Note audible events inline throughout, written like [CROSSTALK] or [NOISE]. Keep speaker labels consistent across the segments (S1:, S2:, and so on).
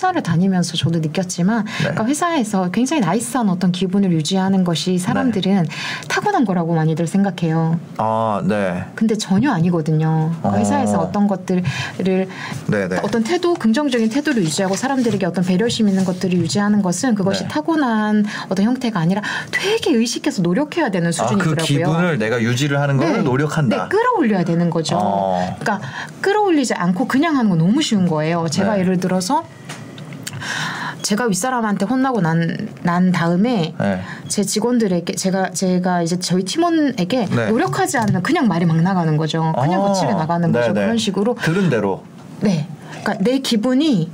S1: 회사를 다니면서 저도 느꼈지만 네. 그러니까 회사에서 굉장히 나이스한 어떤 기분을 유지하는 것이 사람들은 네. 타고난 거라고 많이들 생각해요.
S2: 아, 네.
S1: 근데 전혀 아니거든요. 그러니까 아. 회사에서 어떤 것들을 네네. 네. 어떤 태도, 긍정적인 태도를 유지하고 사람들에게 어떤 배려심 있는 것들을 유지하는 것은 그것이 네. 타고난 어떤 형태가 아니라 되게 의식해서 노력해야 되는 수준이더라고요. 아, 그
S2: 기분을 내가 유지를 하는 걸 네. 노력한다.
S1: 네, 끌어올려야 되는 거죠. 어. 그러니까 끌어올리지 않고 그냥 하는 건 너무 쉬운 거예요. 제가 네. 예를 들어서 제가 윗사람한테 혼나고 난, 난 다음에 네. 제 직원들에게 제가 제가 이제 저희 팀원에게 네. 노력하지 않는 그냥 말이 막 나가는 거죠. 그냥 아~ 거칠게 나가는 네네. 거죠. 네, 네. 그런 식으로
S2: 들은 대로.
S1: 네, 그러니까 내 기분이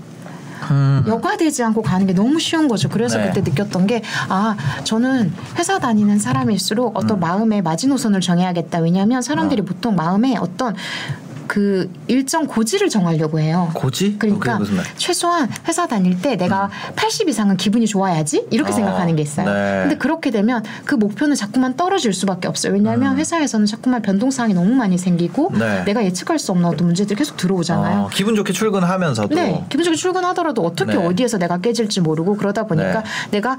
S1: 음. 여과되지 않고 가는 게 너무 쉬운 거죠. 그래서 네. 그때 느꼈던 게, 아, 저는 회사 다니는 사람일수록 어떤 음. 마음의 마지노선을 정해야겠다. 왜냐하면 사람들이 어. 보통 마음에 어떤 그 일정 고지를 정하려고 해요.
S2: 고지?
S1: 그러니까 최소한 회사 다닐 때 내가 음. 80 이상은 기분이 좋아야지 이렇게 아, 생각하는 게 있어요. 네. 근데 그렇게 되면 그 목표는 자꾸만 떨어질 수밖에 없어요. 왜냐하면 음. 회사에서는 자꾸만 변동사항이 너무 많이 생기고 네. 내가 예측할 수 없는 어떤 문제들이 계속 들어오잖아요. 어,
S2: 기분 좋게 출근하면서도
S1: 네, 기분 좋게 출근하더라도 어떻게 네. 어디에서 내가 깨질지 모르고 그러다 보니까 네. 내가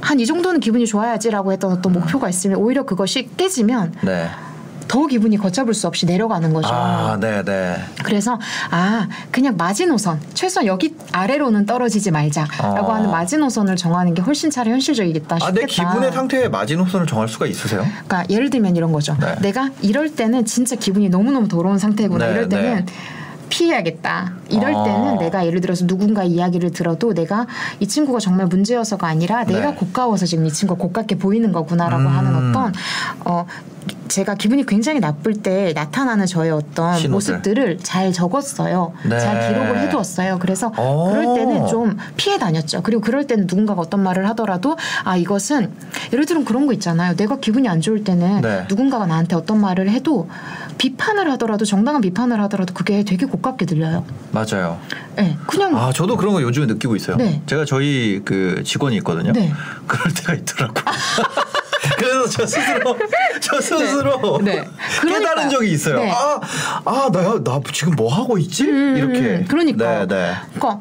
S1: 한 이 정도는 기분이 좋아야지라고 했던 어떤 목표가 있으면 오히려 그것이 깨지면 네. 더 기분이 걷잡을 수 없이 내려가는 거죠. 아,
S2: 네, 네.
S1: 그래서 아, 그냥 마지노선 최소 한 여기 아래로는 떨어지지 말자라고 아. 하는 마지노선을 정하는 게 훨씬 차라리 현실적이겠다 아, 싶겠다. 아, 내
S2: 기분의 상태에 마지노선을 정할 수가 있으세요?
S1: 그러니까 예를 들면 이런 거죠. 네. 내가 이럴 때는 진짜 기분이 너무너무 더러운 상태구나. 네, 이럴 네. 때는 네. 피해야겠다. 이럴 아. 때는 내가 예를 들어서 누군가 이야기를 들어도 내가 이 친구가 정말 문제여서가 아니라 내가 네. 고가워서 지금 이 친구가 고깝게 보이는 거구나라고 음. 하는 어떤 어 제가 기분이 굉장히 나쁠 때 나타나는 저의 어떤 신호들. 모습들을 잘 적었어요. 네. 잘 기록을 해두었어요. 그래서 그럴 때는 좀 피해 다녔죠. 그리고 그럴 때는 누군가가 어떤 말을 하더라도 아 이것은 예를 들면 그런 거 있잖아요. 내가 기분이 안 좋을 때는 네. 누군가가 나한테 어떤 말을 해도 비판을 하더라도 정당한 비판을 하더라도 그게 되게 고깝게 들려요.
S2: 맞아요.
S1: 네,
S2: 그냥 아 저도 그런 거 요즘에 느끼고 있어요. 네. 제가 저희 그 직원이 있거든요. 네. 그럴 때가 있더라고. 요 [LAUGHS] 그래서 저 스스로 저 네. 스스로 네. 네. 그러니까 깨달은 적이 있어요. 네. 아아 나야 나 지금 뭐 하고 있지? 음, 이렇게.
S1: 그러니까. 네, 네. 그러니까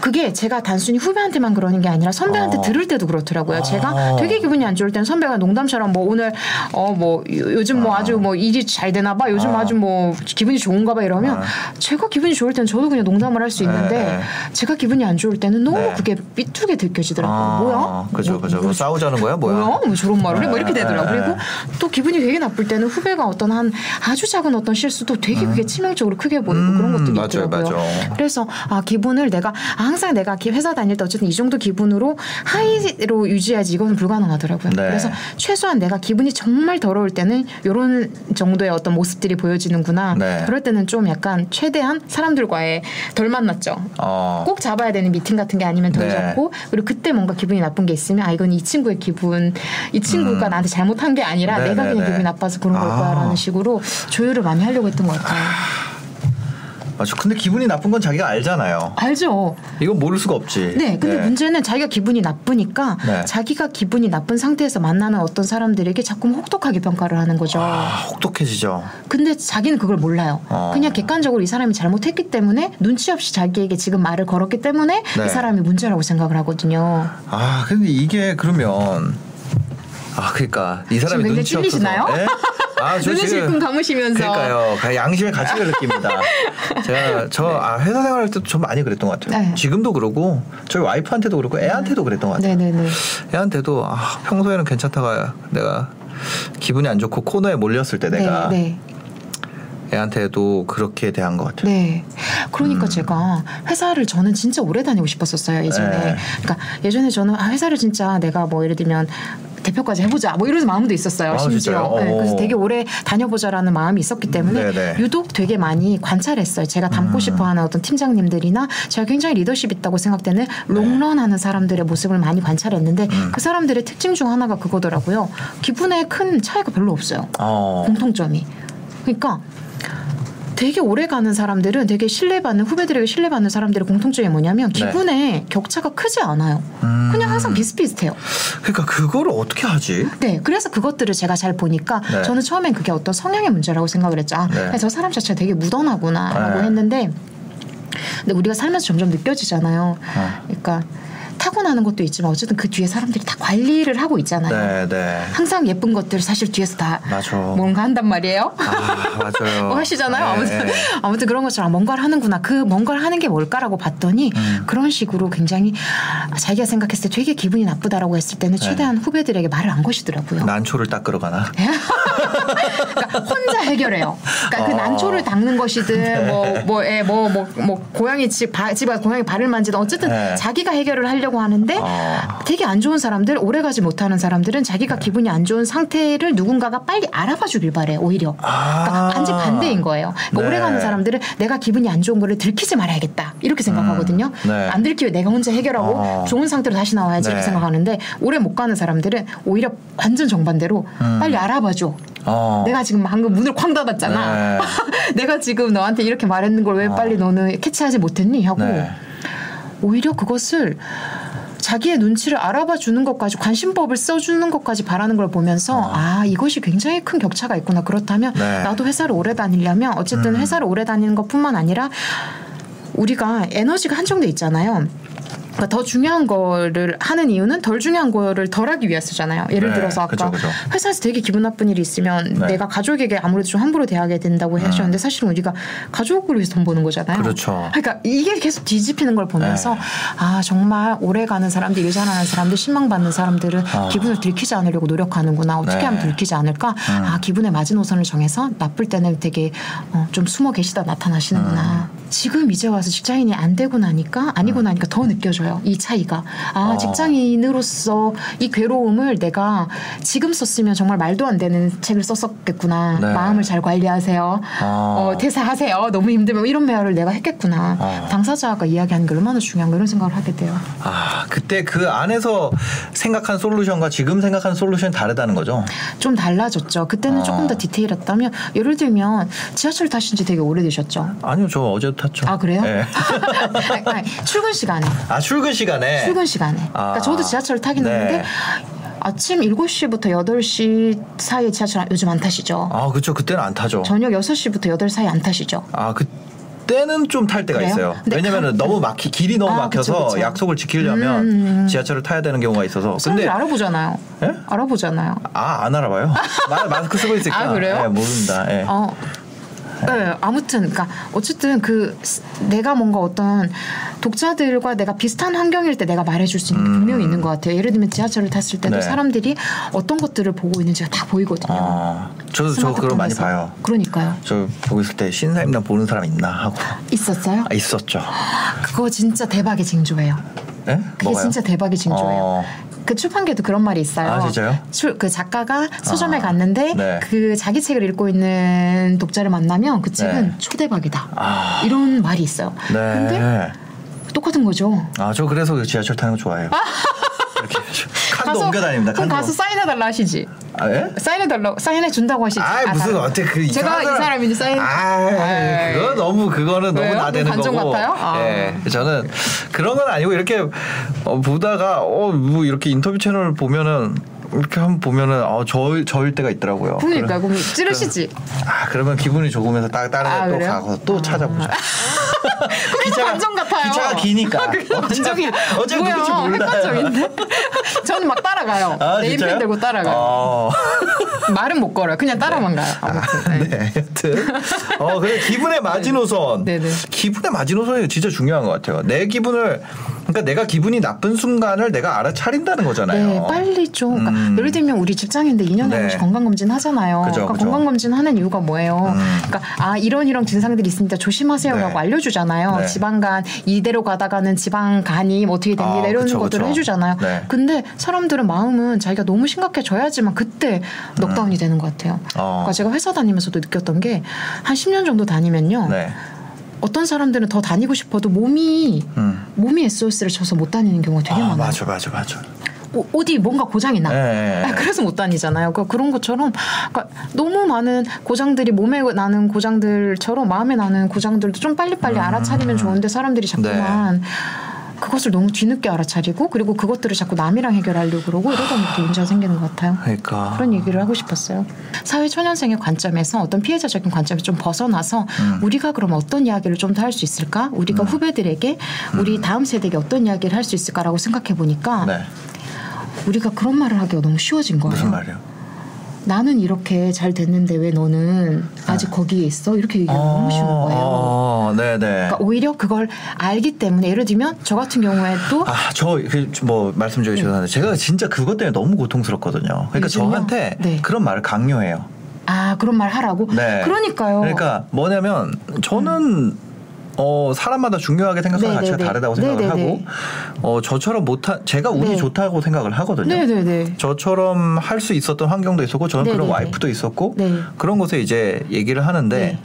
S1: 그게 제가 단순히 후배한테만 그러는 게 아니라 선배한테 어. 들을 때도 그렇더라고요. 아. 제가 되게 기분이 안 좋을 땐 선배가 농담처럼 뭐 오늘 어 뭐 요즘 뭐 아. 아주 뭐 일이 잘 되나 봐. 요즘 아. 주뭐 기분이 좋은가 봐 이러면 아. 제가 기분이 좋을 땐 저도 그냥 농담을 할수 네, 있는데 네. 제가 기분이 안 좋을 때는 너무 네. 그게 삐뚤게 느껴지더라고요. 아.
S2: 뭐야? 그죠 뭐, 그죠. 뭐, 싸우자는 거야 뭐야?
S1: 뭐야? 뭐 저런 말을 네. 뭐 이렇게 네, 되더라고. 요 네, 그리고 또 기분이 되게 나쁠 때는 후배가 어떤 한 아주 작은 어떤 실수도 되게 음. 그게 치명적으로 크게 보이고 음. 그런 것도 있더라고요. 맞아요, 맞아요. 그래서 아 기분을 내가 아 항상 내가 회사 다닐 때 어쨌든 이 정도 기분으로 하이로 유지해야지이거는 불가능하더라고요. 네. 그래서 최소한 내가 기분이 정말 더러울 때는 이런 정도의 어떤 모습들이 보여지는구나. 네. 그럴 때는 좀 약간 최대한 사람들과의 덜 만났죠. 어. 꼭 잡아야 되는 미팅 같은 게 아니면 덜 네. 잡고 그리고 그때 뭔가 기분이 나쁜 게 있으면 아 이건 이 친구의 기분 이 친구가 음. 나한테 잘못한 게 아니라 네, 내가 네, 그냥 네. 기분이 나빠서 그런 걸 거야라는 아. 식으로 조율을 많이 하려고 했던 것 같아요. 아.
S2: 맞죠. 근데 기분이 나쁜 건 자기가 알잖아요.
S1: 알죠.
S2: 이건 모를 수가 없지.
S1: 네. 근데 네. 문제는 자기가 기분이 나쁘니까 네. 자기가 기분이 나쁜 상태에서 만나는 어떤 사람들에게 자꾸 혹독하게 평가를 하는 거죠. 아,
S2: 혹독해지죠.
S1: 근데 자기는 그걸 몰라요. 어. 그냥 객관적으로 이 사람이 잘못했기 때문에 눈치 없이 자기에게 지금 말을 걸었기 때문에 네. 이 사람이 문제라고 생각을 하거든요.
S2: 아, 근데 이게 그러면 아 그러니까 이 사람이 눈치 찔리시나요? 네? 아, 저
S1: 눈을 지금 감으시면서
S2: 그러니까요. 양심의 가치를 [LAUGHS] 느낍니다. 제가 저 네. 아, 회사 생활할 때도 좀 많이 그랬던 것 같아요. 네. 지금도 그러고 저희 와이프한테도 그렇고 애한테도 그랬던 것 같아요. 네네네. 애한테도 아, 평소에는 괜찮다가 내가 기분이 안 좋고 코너에 몰렸을 때 내가 네네. 네. 애한테도 그렇게 대한 것 같아요. 네.
S1: 그러니까 음. 제가 회사를 저는 진짜 오래 다니고 싶었었어요, 예전에. 네. 그러니까 예전에 저는 아, 회사를 진짜 내가 뭐 예를 들면 대표까지 해보자 뭐 이런 마음도 있었어요. 아, 심지어 네, 어. 그래서 되게 오래 다녀보자라는 마음이 있었기 때문에 네네. 네. 유독 되게 많이 관찰했어요. 제가 닮고 음. 싶어하는 어떤 팀장님들이나 제가 굉장히 리더십 있다고 생각되는 네. 롱런하는 사람들의 모습을 많이 관찰했는데 음. 그 사람들의 특징 중 하나가 그거더라고요. 기분에 큰 차이가 별로 없어요. 어. 공통점이. 그러니까 되게 오래 가는 사람들은 되게 신뢰받는 후배들에게 신뢰받는 사람들의 공통점이 뭐냐면 기분에 네. 격차가 크지 않아요. 음. 그냥 항상 음. 비슷비슷해요.
S2: 그러니까 그거를 어떻게 하지?
S1: 네, 그래서 그것들을 제가 잘 보니까 네. 저는 처음엔 그게 어떤 성향의 문제라고 생각을 했죠. 아, 네. 저 사람 자체가 되게 묻어나구나라고 네. 했는데 근데 우리가 살면서 점점 느껴지잖아요. 네. 그러니까 타고나는 것도 있지만 어쨌든 그 뒤에 사람들이 다 관리를 하고 있잖아요. 네, 네. 항상 예쁜 것들 사실 뒤에서 다 맞아. 뭔가 한단 말이에요. 아,
S2: 맞아요.
S1: 뭐 하시잖아요. 네. 아무튼 아무튼 그런 것처럼 뭔가를 하는구나. 그 뭔가를 하는 게 뭘까라고 봤더니 음. 그런 식으로 굉장히 자기가 생각했을 때 되게 기분이 나쁘다라고 했을 때는 네. 최대한 후배들에게 말을 안 거시더라고요.
S2: 난초를 닦으러 가나?
S1: [LAUGHS] 그러니까 혼자 해결해요. 그러니까 그 어. 그 난초를 닦는 것이든 뭐뭐뭐뭐 네. 뭐, 예, 뭐, 뭐, 뭐, 고양이 집 집에 고양이 발을 만지든 어쨌든 자기가 해결을 하려고 하려고 하는데 아. 되게 안 좋은 사람들 오래 가지 못하는 사람들은 자기가 네. 기분이 안 좋은 상태를 누군가가 빨리 알아봐 주길 바래 오히려 그러니까 아. 그러니까 반지 반대인 거예요. 그러니까 네. 오래 가는 사람들은 내가 기분이 안 좋은 거를 들키지 말아야겠다 이렇게 생각하거든요. 음. 네. 안 들키면 내가 혼자 해결하고 아. 좋은 상태로 다시 나와야지 이렇게 네. 생각하는데 오래 못 가는 사람들은 오히려 완전 정반대로 음. 빨리 알아봐 줘. 어. 내가 지금 방금 문을 쾅 닫았잖아. 네. [LAUGHS] 내가 지금 너한테 이렇게 말했는 걸왜 어. 빨리 너는 캐치하지 못했니 하고 네. 오히려 그것을 자기의 눈치를 알아봐 주는 것까지 관심법을 써주는 것까지 바라는 걸 보면서 아, 아 이것이 굉장히 큰 격차가 있구나. 그렇다면 네. 나도 회사를 오래 다니려면 어쨌든 음. 회사를 오래 다니는 것뿐만 아니라 우리가 에너지가 한정돼 있잖아요. 그러니까 더 중요한 거를 하는 이유는 덜 중요한 거를 덜하기 위해서잖아요. 예를 네, 들어서 아까 그쵸, 그쵸. 회사에서 되게 기분 나쁜 일이 있으면 네. 내가 가족에게 아무래도 좀 함부로 대하게 된다고 음. 네. 하셨는데 사실은 우리가 가족을 위해서 돈 버는 거잖아요. 그렇죠. 그러니까 이게 계속 뒤집히는 걸 보면서 네. 아 정말 오래 가는 사람들, 일 잘하는 사람들, 실망받는 사람들은 아. 기분을 들키지 않으려고 노력하는구나. 어떻게 네. 하면 들키지 않을까? 음. 아 기분의 마지노선을 정해서 나쁠 때는 되게 어, 좀 숨어 계시다 나타나시는구나. 음. 지금 이제 와서 직장인이 안 되고 나니까 아니고 음. 나니까 더 느껴져. 보여줘요. 이 차이가. 아, 아, 직장인으로서 이 괴로움을 내가 지금 썼으면 정말 말도 안 되는 책을 썼었겠구나. 네. 마음을 잘 관리하세요. 아. 어, 퇴사하세요. 너무 힘들면 이런 매화를 내가 했겠구나. 아. 당사자가 이야기하는 게 얼마나 중요한가 이런 생각을 하게 돼요.
S2: 아, 그 그때 그 안에서 생각한 솔루션과 지금 생각한 솔루션이 다르다는 거죠.
S1: 좀 달라졌죠. 그때는 아. 조금 더 아. 디테일했다면 예를 들면 지하철 타신 지 되게 오래되셨죠?
S2: 아니요, 저 어제 탔죠.
S1: 아 그래요? 네. [LAUGHS] 아니, 아니, 출근 시간에.
S2: 아 출근 시간에.
S1: 출근 시간에. 아. 그러니까 저도 지하철 을 타긴 네. 했는데 아침 7시부터 8시 사이에 지하철 아, 요즘 안 타시죠?
S2: 아, 그렇죠. 그때는 안 타죠.
S1: 저녁 6시부터 8시 사이 안 타시죠?
S2: 아, 그 때는 좀 탈 때가 그래요? 있어요. 왜냐면은 그 너무 막히 길이 너무 아, 막혀서 그쵸, 그쵸. 약속을 지키려면 음, 음. 지하철을 타야 되는 경우가 있어서.
S1: 근데 알아보잖아요. 예? 알아보잖아요.
S2: 아 안 알아봐요. 마스크 쓰고 있으니까. 아
S1: 그래요?
S2: 예, 모른다. 예. 어.
S1: 네, 아무튼 그러니까 어쨌든 그 내가 뭔가 어떤 독자들과 내가 비슷한 환경일 때 내가 말해줄 수 있는 게 음. 분명히 있는 것 같아요. 예를 들면 지하철을 탔을 때도 네. 사람들이 어떤 것들을 보고 있는지가 다 보이거든요. 아,
S2: 저도 저 그걸 많이 봐요.
S1: 그러니까요.
S2: 저 보고 있을 때 신사임당 보는 사람 있나 하고
S1: 있었어요?
S2: 아, 있었죠.
S1: 그거 진짜 대박의 징조예요.
S2: 네?
S1: 그게
S2: 뭐가요?
S1: 진짜 대박의 징조예요. 어... 그 출판계도 그런 말이 있어요.
S2: 아, 진짜요? 출,
S1: 그 작가가 서점에 아, 갔는데 네. 그 자기 책을 읽고 있는 독자를 만나면 그 책은 네. 초대박이다. 아, 이런 말이 있어요. 네. 근데 똑같은 거죠.
S2: 아, 저 그래서 지하철 타는 거 좋아해요. [LAUGHS] 카드 [LAUGHS] 옮겨다닙니다.
S1: 그럼 가서 사인해달라 하시지. 아, 예? 사인해달라 사인해준다고 하시지.
S2: 아, 무슨 어떻게 그
S1: 제가 이 사람인지 사인.
S2: 아, 그거 너무 그거는 왜요? 너무 나대는 거고. 같아요? 아. 예, 저는 그런 건 아니고 이렇게 어, 보다가 어뭐 이렇게 인터뷰 채널 보면은. 이렇게 한 보면은 어, 저, 저일 때가 있더라고요.
S1: 그러니까 그럼 찌르시지. 그럼,
S2: 아 그러면 기분이 좋으면서 딱 다른 데또 가고 아, 또 아. 찾아보죠. [LAUGHS]
S1: 기자가, 같아요. 기차가
S2: 기니까. 어차피 저기, 어차피
S1: 누군지 몰라요. [LAUGHS] 저는 막 따라가요. 아, 네임펜 들고 따라가요. 어. [LAUGHS] 말은 못 걸어요. 그냥 네. 따라만 가요.
S2: 아, 아무튼. 아, 네. 네. 여튼. 어, 그래 기분의 [LAUGHS] 네. 마지노선. 네. 네 기분의 마지노선이 진짜 중요한 것 같아요. 내 기분을 그러니까 내가 기분이 나쁜 순간을 내가 알아차린다는 거잖아요.
S1: 네, 빨리 좀. 그러니까 음. 예를 들면 우리 직장인데 2년에 한 네. 건강검진 하잖아요. 그죠, 그러니까 건강검진 하는 이유가 뭐예요? 음. 그러니까 아 이런 이런 증상들이 있으니까 조심하세요라고 네. 알려주잖아요. 네. 지방간 이대로 가다가는 지방간이 뭐 어떻게 됩니다 아, 이런 그쵸, 것들을 그쵸. 해주잖아요. 네. 근데 사람들은 마음은 자기가 너무 심각해져야지만 그때 음. 넉다운이 음. 되는 것 같아요. 어. 그러니까 제가 회사 다니면서도 느꼈던 게 한 10년 정도 다니면요. 네. 어떤 사람들은 더 다니고 싶어도 몸이 음. 몸이 SOS를 쳐서 못 다니는 경우가 되게 아, 많아요. 맞아,
S2: 맞아, 맞아.
S1: 오, 어디 뭔가 고장이 나. 네. 그래서 못 다니잖아요. 그러니까 그런 것처럼 그러니까 너무 많은 고장들이 몸에 나는 고장들처럼 마음에 나는 고장들도 좀 빨리빨리 음. 알아차리면 좋은데 사람들이 자꾸만 네. 그것을 너무 뒤늦게 알아차리고 그리고 그것들을 자꾸 남이랑 해결하려고 그러고 이러다 보니까 문제가 생기는 것 같아요.
S2: 그러니까
S1: 그런 얘기를 하고 싶었어요. 사회 초년생의 관점에서 어떤 피해자적인 관점에서 좀 벗어나서 음. 우리가 그럼 어떤 이야기를 좀 더 할 수 있을까? 우리가 음. 후배들에게 음. 우리 다음 세대에게 어떤 이야기를 할 수 있을까라고 생각해 보니까 네. 우리가 그런 말을 하기가 너무 쉬워진 거예요. 무슨
S2: 말이요?
S1: 나는 이렇게 잘 됐는데 왜 너는 아직
S2: 아.
S1: 거기에 있어? 이렇게 얘기하면 어, 아. 너무 쉬운 거예요. 아. 어,
S2: 어, 네네.
S1: 그러니까 오히려 그걸 알기 때문에 예를 들면 저 같은 경우에
S2: 도 아저뭐 그 말씀 좀주셔 네. 죄송한데 제가 진짜 그것 때문에 너무 고통스럽거든요. 그러니까 요즘요? 저한테 네. 그런 말을 강요해요.
S1: 아 그런 말 하라고? 네. 그러니까요.
S2: 그러니까 뭐냐면 저는 음. 어, 사람마다 중요하게 생각하는 네네네. 네, 가치가 네. 다르다고 생각을 네네네. 네, 하고 어, 저처럼 못한 제가 운이 네. 좋다고 생각을 하거든요. 네네네. 저처럼 할 수 있었던 환경도 있었고 저는 네네네. 그런 와이프도 있었고 네. 그런 곳에 이제 얘기를 하는데 네.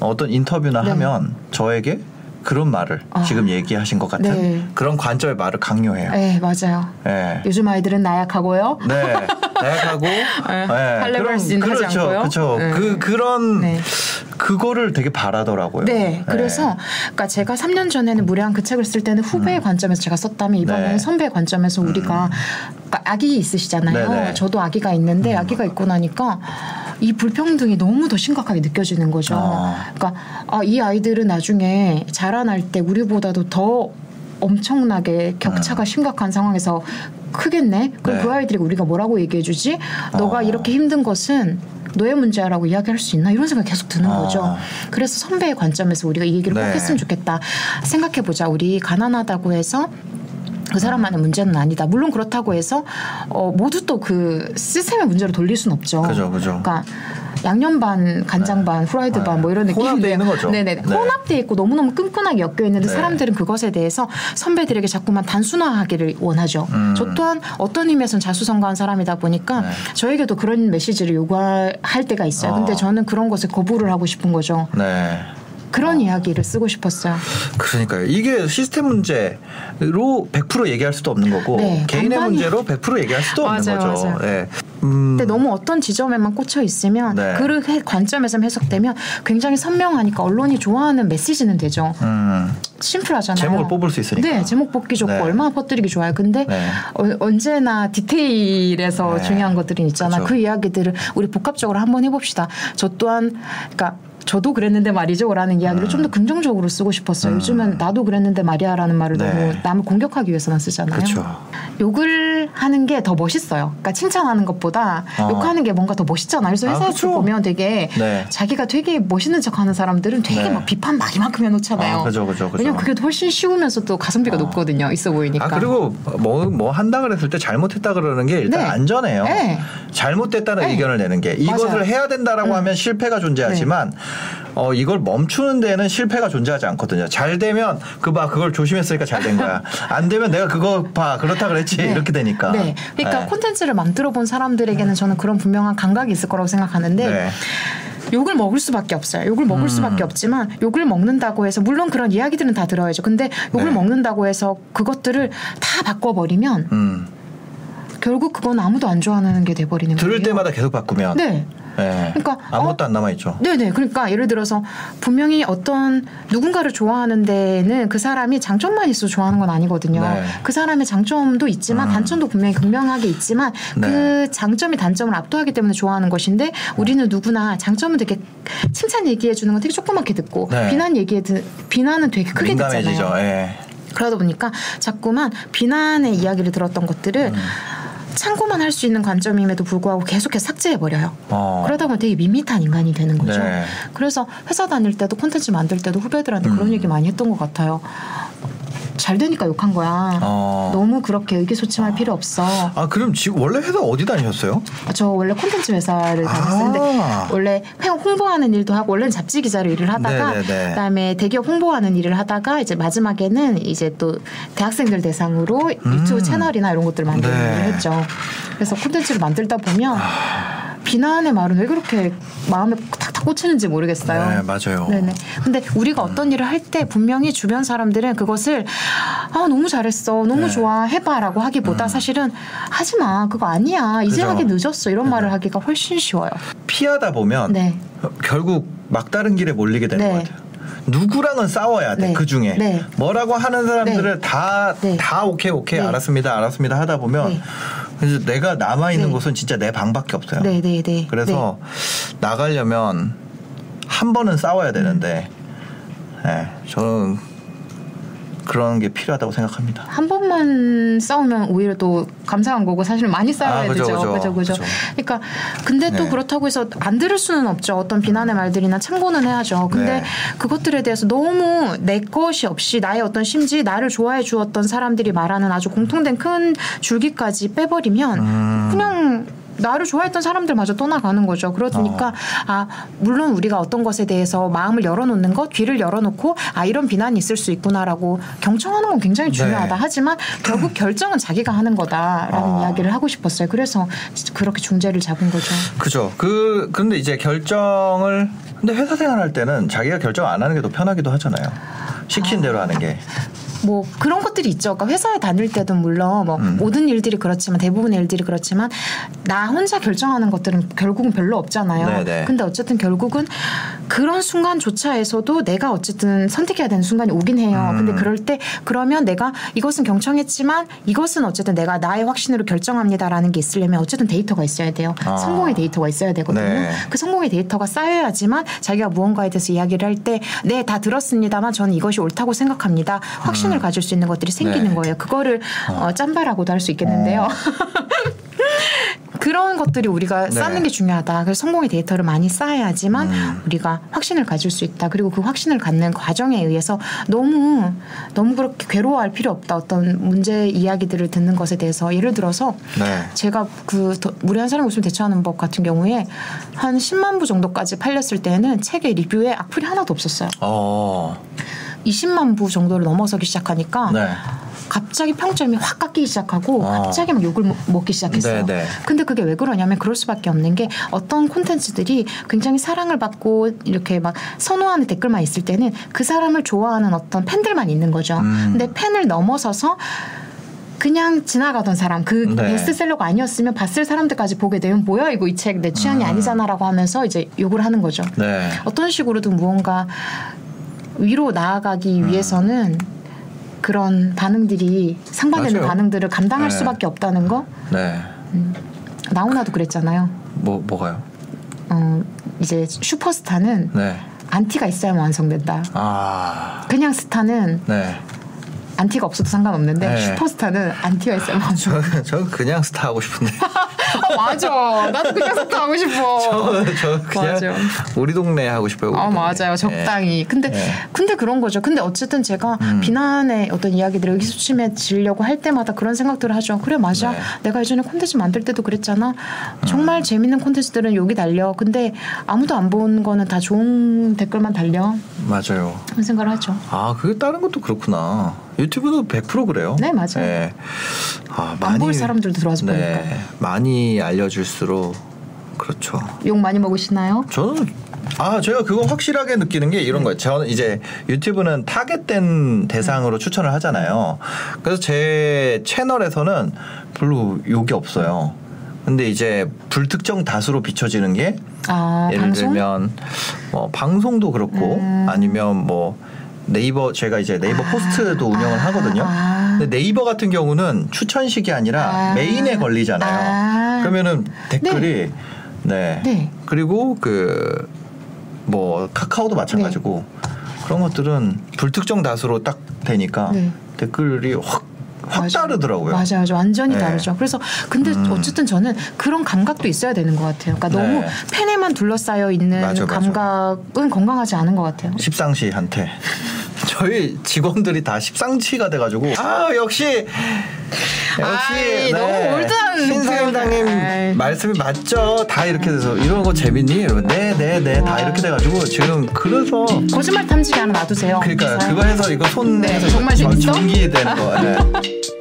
S2: 어떤 인터뷰나 하면 저에게 그런 말을 아. 지금 얘기하신 것 같은 네. 그런 관점의 말을 강요해요.
S1: 네, 맞아요. 네. 요즘 아이들은 나약하고요.
S2: 네. [LAUGHS] 다양하고
S1: 아, 네. 그런
S2: 그렇죠, 그렇죠. 네. 그 그런 네. 그거를 되게 바라더라고요.
S1: 네, 네. 그래서 그러니까 제가 3년 전에는 무례한 그 책을 쓸 때는 후배의 음. 관점에서 제가 썼다면 네. 이번에는 선배의 관점에서 우리가 음. 그러니까 아기 있으시잖아요. 네네. 네. 저도 아기가 있는데 음. 아기가 있고 나니까. 이 불평등이 너무 더 심각하게 느껴지는 거죠. 아. 그러니까 아, 이 아이들은 나중에 자라날 때 우리보다도 더 엄청나게 격차가 음. 심각한 상황에서 크겠네. 그럼 네. 그 아이들이 우리가 뭐라고 얘기해주지? 너가 아. 이렇게 힘든 것은 너의 문제라고 이야기할 수 있나 이런 생각 계속 드는 아. 거죠. 그래서 선배의 관점에서 우리가 이 얘기를 네. 꼭 했으면 좋겠다. 생각해 보자. 우리 가난하다고 해서 그 사람만의 문제는 아니다. 물론 그렇다고 해서 어, 모두 또 그 시스템의 문제로 돌릴 수는 없죠.
S2: 그죠, 그죠. 그러니까
S1: 양념 반, 간장 반, 네. 후라이드 반뭐 아, 이런 느낌인데 네네 네. 혼합돼 있고 너무너무 끈끈하게 엮여 있는데 네. 사람들은 그것에 대해서 선배들에게 자꾸만 단순화하기를 원하죠. 음. 저 또한 어떤 의미에서는 자수성가한 사람이다 보니까 저에게도 그런 메시지를 요구할 때가 있어요. 어. 근데 저는 그런 것에 거부를 하고 싶은 거죠. 네. 그런 어. 이야기를 쓰고 싶었어요.
S2: 그러니까요. 이게 시스템 문제로 100% 얘기할 수도 없는 거고 네, 개인의 반반이... 문제로 100% 얘기할 수도 [LAUGHS] 없는 맞아요, 거죠. 맞아요. 네.
S1: 근데 음. 너무 어떤 지점에만 꽂혀 있으면 네. 그 관점에서 해석되면 굉장히 선명하니까 언론이 좋아하는 메시지는 되죠. 음. 심플하잖아요.
S2: 제목을 뽑을 수 있으니까.
S1: 네, 제목 뽑기 좋고 네. 얼마나 퍼뜨리기 좋아요. 근데 네. 어, 언제나 디테일에서 네. 중요한 것들이 있잖아. 그쵸. 그렇죠. 그 이야기들을 우리 복합적으로 한번 해봅시다. 저 또한 그러니까 저도 그랬는데 말이죠라는 이야기를 음. 좀더 네. 긍정적으로 쓰고 싶었어요. 음. 요즘은 네. 나도 그랬는데 말이야라는 말을 네. 너무 남을 공격하기 위해서만 쓰잖아요. 그쵸. 그렇죠. 욕을 하는 게 더 멋있어요. 그러니까 칭찬하는 것보다 어. 욕하는 게 뭔가 더 멋있잖아요. 그래서 아, 회사에서 아, 보면 되게 네. 자기가 되게 멋있는 척하는 사람들은 되게 네. 막 비판 많 이만큼 해놓잖아요. 아, 그죠, 그죠, 그죠. 왜냐면 그게 훨씬 쉬우면서 또 가성비가 어. 높거든요. 있어 보이니까. 아
S2: 그리고 뭐 뭐 한다 그랬을 때 잘못했다 그러는 게 일단 네. 안전해요. 잘못됐다는 의견을 내는 게 이것을 맞아요. 해야 된다라고 음. 하면 실패가 존재하지만. 어, 이걸 멈추는 데는 실패가 존재하지 않거든요. 잘 되면 그 봐 그걸 조심했으니까 잘 된 거야. 안 되면 내가 그거 봐 그렇다 그랬지 네. 이렇게 되니까. 네.
S1: 그러니까 네. 콘텐츠를 만들어 본 사람들에게는 음. 저는 그런 분명한 감각이 있을 거라고 생각하는데. 네. 욕을 먹을 수밖에 없어요. 욕을 먹을 음. 수밖에 없지만 욕을 먹는다고 해서 물론 그런 이야기들은 다 들어야죠. 근데 욕을 네. 먹는다고 해서 그것들을 다 바꿔버리면 음. 결국 그건 아무도 안 좋아하는 게 돼버리는 거예요.
S2: 들을 때마다 계속 바꾸면.
S1: 네. 네.
S2: 그러니까 아무것도 어? 안 남아 있죠.
S1: 네네. 그러니까 예를 들어서 분명히 어떤 누군가를 좋아하는 데는 그 사람이 장점만 있어 좋아하는 건 아니거든요. 네. 그 사람의 장점도 있지만 음. 단점도 분명히 극명하게 있지만 그 네. 그 장점이 단점을 압도하기 때문에 좋아하는 것인데 우리는 누구나 장점은 되게 칭찬 얘기해 주는 건 되게 조그맣게 듣고 네. 비난 얘기해 드, 비난은 되게 크게 민감해지죠. 듣잖아요. 예. 그러다 보니까 자꾸만 비난의 이야기를 들었던 것들을 음. 참고만 할 수 있는 관점임에도 불구하고 계속해서 삭제해버려요. 어. 그러다 보면 되게 밋밋한 인간이 되는 거죠. 네. 그래서 회사 다닐 때도 콘텐츠 만들 때도 후배들한테 음. 그런 얘기 많이 했던 것 같아요. 잘 되니까 욕한 거야. 어. 너무 그렇게 의기소침할 어. 필요 없어.
S2: 아 그럼 지금 원래 회사 어디 다니셨어요?
S1: 아, 저 원래 콘텐츠 회사를 아. 다녔었는데 원래 회원 홍보하는 일도 하고 원래는 잡지 기자로 일을 하다가 네네네. 네, 네. 그다음에 대기업 홍보하는 일을 하다가 이제 마지막에는 이제 또 대학생들 대상으로 음. 유튜브 채널이나 이런 것들 을만들기 네. 했죠. 그래서 콘텐츠를 만들다 보면. 아. 비난의 말은 왜 그렇게 마음에 탁탁 꽂히는지 모르겠어요.
S2: 네, 맞아요.
S1: 네네. 근데 우리가 어떤 음. 일을 할 때 분명히 주변 사람들은 그것을 아 너무 잘했어, 너무 네. 좋아, 해봐라고 하기보다 음. 사실은 하지 마, 그거 아니야, 이제 하기 늦었어 이런 네. 말을 하기가 훨씬 쉬워요.
S2: 피하다 보면 네. 결국 막다른 길에 몰리게 되는 네. 것 같아요. 누구랑은 싸워야 돼. 네. 그 중에 네. 뭐라고 하는 사람들을 다다 네. 네. 오케이 오케이 네. 알았습니다 알았습니다 하다 보면 그래서 내가 남아 있는 네. 곳은 진짜 내 방밖에 없어요.
S1: 네, 네, 네.
S2: 그래서 네. 나가려면 한 번은 싸워야 되는데, 음. 예, 네, 저는 그런 게 필요하다고 생각합니다.
S1: 한 번만 싸우면 오히려 또 감사한 거고 사실 많이 싸워야 아, 그죠, 되죠. 그죠, 그죠. 그죠. 그러니까 근데 네. 또 그렇다고 해서 안 들을 수는 없죠. 어떤 비난의 말들이나 참고는 해야죠. 근데 네. 그것들에 대해서 너무 내 것이 없이 나의 어떤 심지 나를 좋아해 주었던 사람들이 말하는 아주 공통된 큰 줄기까지 빼버리면 음. 그냥 나를 좋아했던 사람들마저 떠나가는 거죠. 그러니까 어. 아 물론 우리가 어떤 것에 대해서 마음을 열어놓는 것, 귀를 열어놓고 아 이런 비난이 있을 수 있구나라고 경청하는 건 굉장히 중요하다. 네. 하지만 결국 결정은 자기가 하는 거다라는 어. 이야기를 하고 싶었어요. 그래서 그렇게 중재를 잡은 거죠.
S2: 그죠. 그 근데 이제 결정을 근데 회사 생활할 때는 자기가 결정 안 하는 게 더 편하기도 하잖아요. 시킨 아. 대로 하는 게.
S1: 뭐 그런 것들이 있죠. 그러니까 회사에 다닐 때도 물론 뭐 음. 모든 일들이 그렇지만 대부분의 일들이 그렇지만 나 혼자 결정하는 것들은 결국은 별로 없잖아요. 네네. 네. 근데 어쨌든 결국은 그런 순간조차에서도 내가 어쨌든 선택해야 되는 순간이 오긴 해요. 음. 근데 그럴 때 그러면 내가 이것은 경청했지만 이것은 어쨌든 내가 나의 확신으로 결정합니다라는 게 있으려면 어쨌든 데이터가 있어야 돼요. 아. 성공의 데이터가 있어야 되거든요. 네. 그 성공의 데이터가 쌓여야지만 자기가 무언가에 대해서 이야기를 할 때 네 다 들었습니다만 저는 이것이 옳다고 생각합니다. 확신 편견을 음. 가질 수 있는 것들이 생기는 네. 거예요. 그거를 어, 어 짬바라고도 할 수 있겠는데요. 어. [LAUGHS] 그런 것들이 우리가 네. 쌓는 게 중요하다. 그래서 성공의 데이터를 많이 쌓아야지만 음. 우리가 확신을 가질 수 있다. 그리고 그 확신을 갖는 과정에 의해서 너무 너무 그렇게 괴로워할 필요 없다. 어떤 문제 이야기들을 듣는 것에 대해서 예를 들어서 네. 제가 그 무례한 사람 웃음 대처하는 법 같은 경우에 한 10만 부 정도까지 팔렸을 때는 책의 리뷰에 악플이 하나도 없었어요. 어. 20만 부 정도를 넘어서기 시작하니까 네. 갑자기 평점이 확 깎이기 시작하고 어. 갑자기 막 욕을 먹기 시작했어요. 네네. 네. 근데 그게 왜 그러냐면 그럴 수밖에 없는 게 어떤 콘텐츠들이 굉장히 사랑을 받고 이렇게 막 선호하는 댓글만 있을 때는 그 사람을 좋아하는 어떤 팬들만 있는 거죠. 음. 근데 팬을 넘어서서 그냥 지나가던 사람 그 네. 베스트셀러가 아니었으면 봤을 사람들까지 보게 되면 뭐야 이거 이 책 내 취향이 음. 아니잖아라고 하면서 이제 욕을 하는 거죠. 네. 어떤 식으로든 무언가 위로 나아가기 음. 위해서는 그런 반응들이 상반되는 맞아요. 반응들을 감당할 네. 수밖에 없다는 거. 네. 음, 나훈아도 그랬잖아요.
S2: 뭐 뭐가요?
S1: 어 이제 슈퍼스타는 네. 안티가 있어야만 완성된다. 아. 그냥 스타는 네. 안티가 없어도 상관없는데 네. 슈퍼스타는 안티가 있어야만
S2: 완성. 저는, 저는 그냥 스타 하고 싶은데. [LAUGHS]
S1: 아, 맞아. 나도 그 녀석 하고 싶어.
S2: [LAUGHS] 저, 저 그냥 맞아. 우리 동네 하고 싶어요.
S1: 아동 맞아요. 예. 적당히. 예. 근데 예. 근데 그런 거죠. 근데 어쨌든 제가 음. 비난의 어떤 이야기들을 의기소침해지려고 할 때마다 그런 생각들을 하죠. 그래 맞아. 네. 내가 예전에 콘텐츠 만들 때도 그랬잖아. 정말 음. 재밌는 콘텐츠들은 여기 달려. 근데 아무도 안 본 거는 다 좋은 댓글만 달려.
S2: 맞아요.
S1: 그런 생각을 하죠.
S2: 아 그게 다른 것도 그렇구나. 유튜브도 100% 그래요. 네
S1: 맞아요. 네. 아, 안볼 사람들도 들어와서 네, 보니까
S2: 많이 알려줄수록 그렇죠.
S1: 욕 많이 먹으시나요?
S2: 저는 아 제가 그거 확실하게 느끼는 게 이런 거예요. 저는 이제 유튜브는 타겟된 대상으로 음. 추천을 하잖아요. 그래서 제 채널에서는 별로 욕이 없어요. 근데 이제 불특정 다수로 비춰지는 게
S1: 아,
S2: 예를 방송? 들면 뭐 방송도 그렇고 음. 아니면 뭐 네이버 제가 이제 네이버 아~ 포스트도 운영을 하거든요. 아~ 근데 네이버 같은 경우는 추천식이 아니라 아~ 메인에 걸리잖아요. 아. 그러면은 댓글이 네. 네. 네. 그리고 그 뭐 카카오도 마찬가지고 네. 그런 것들은 불특정 다수로 딱 되니까 네. 댓글이 확확 맞아. 다르더라고요.
S1: 맞아요, 맞아 완전히 네. 다르죠. 그래서 근데 음. 어쨌든 저는 그런 감각도 있어야 되는 것 같아요. 그러니까 네. 너무 팬에만 둘러싸여 있는 맞아, 감각은 맞아. 건강하지 않은 것 같아요.
S2: 십상시한테. 저희 직원들이 다 십상치가 돼가지고 아 역시
S1: 역시 아이, 네. 너무 올드한
S2: 신세영당님 말씀이 맞죠? 다 이렇게 돼서 이런 거 재밌니? 네네네 네, 네, 다 이렇게 돼가지고 지금 그래서
S1: 거짓말 탐지기 하나 놔두세요.
S2: 그러니까 그거 해서 이거 손 네, 해서
S1: 정말 재
S2: 전기 되는 거. 네. [LAUGHS]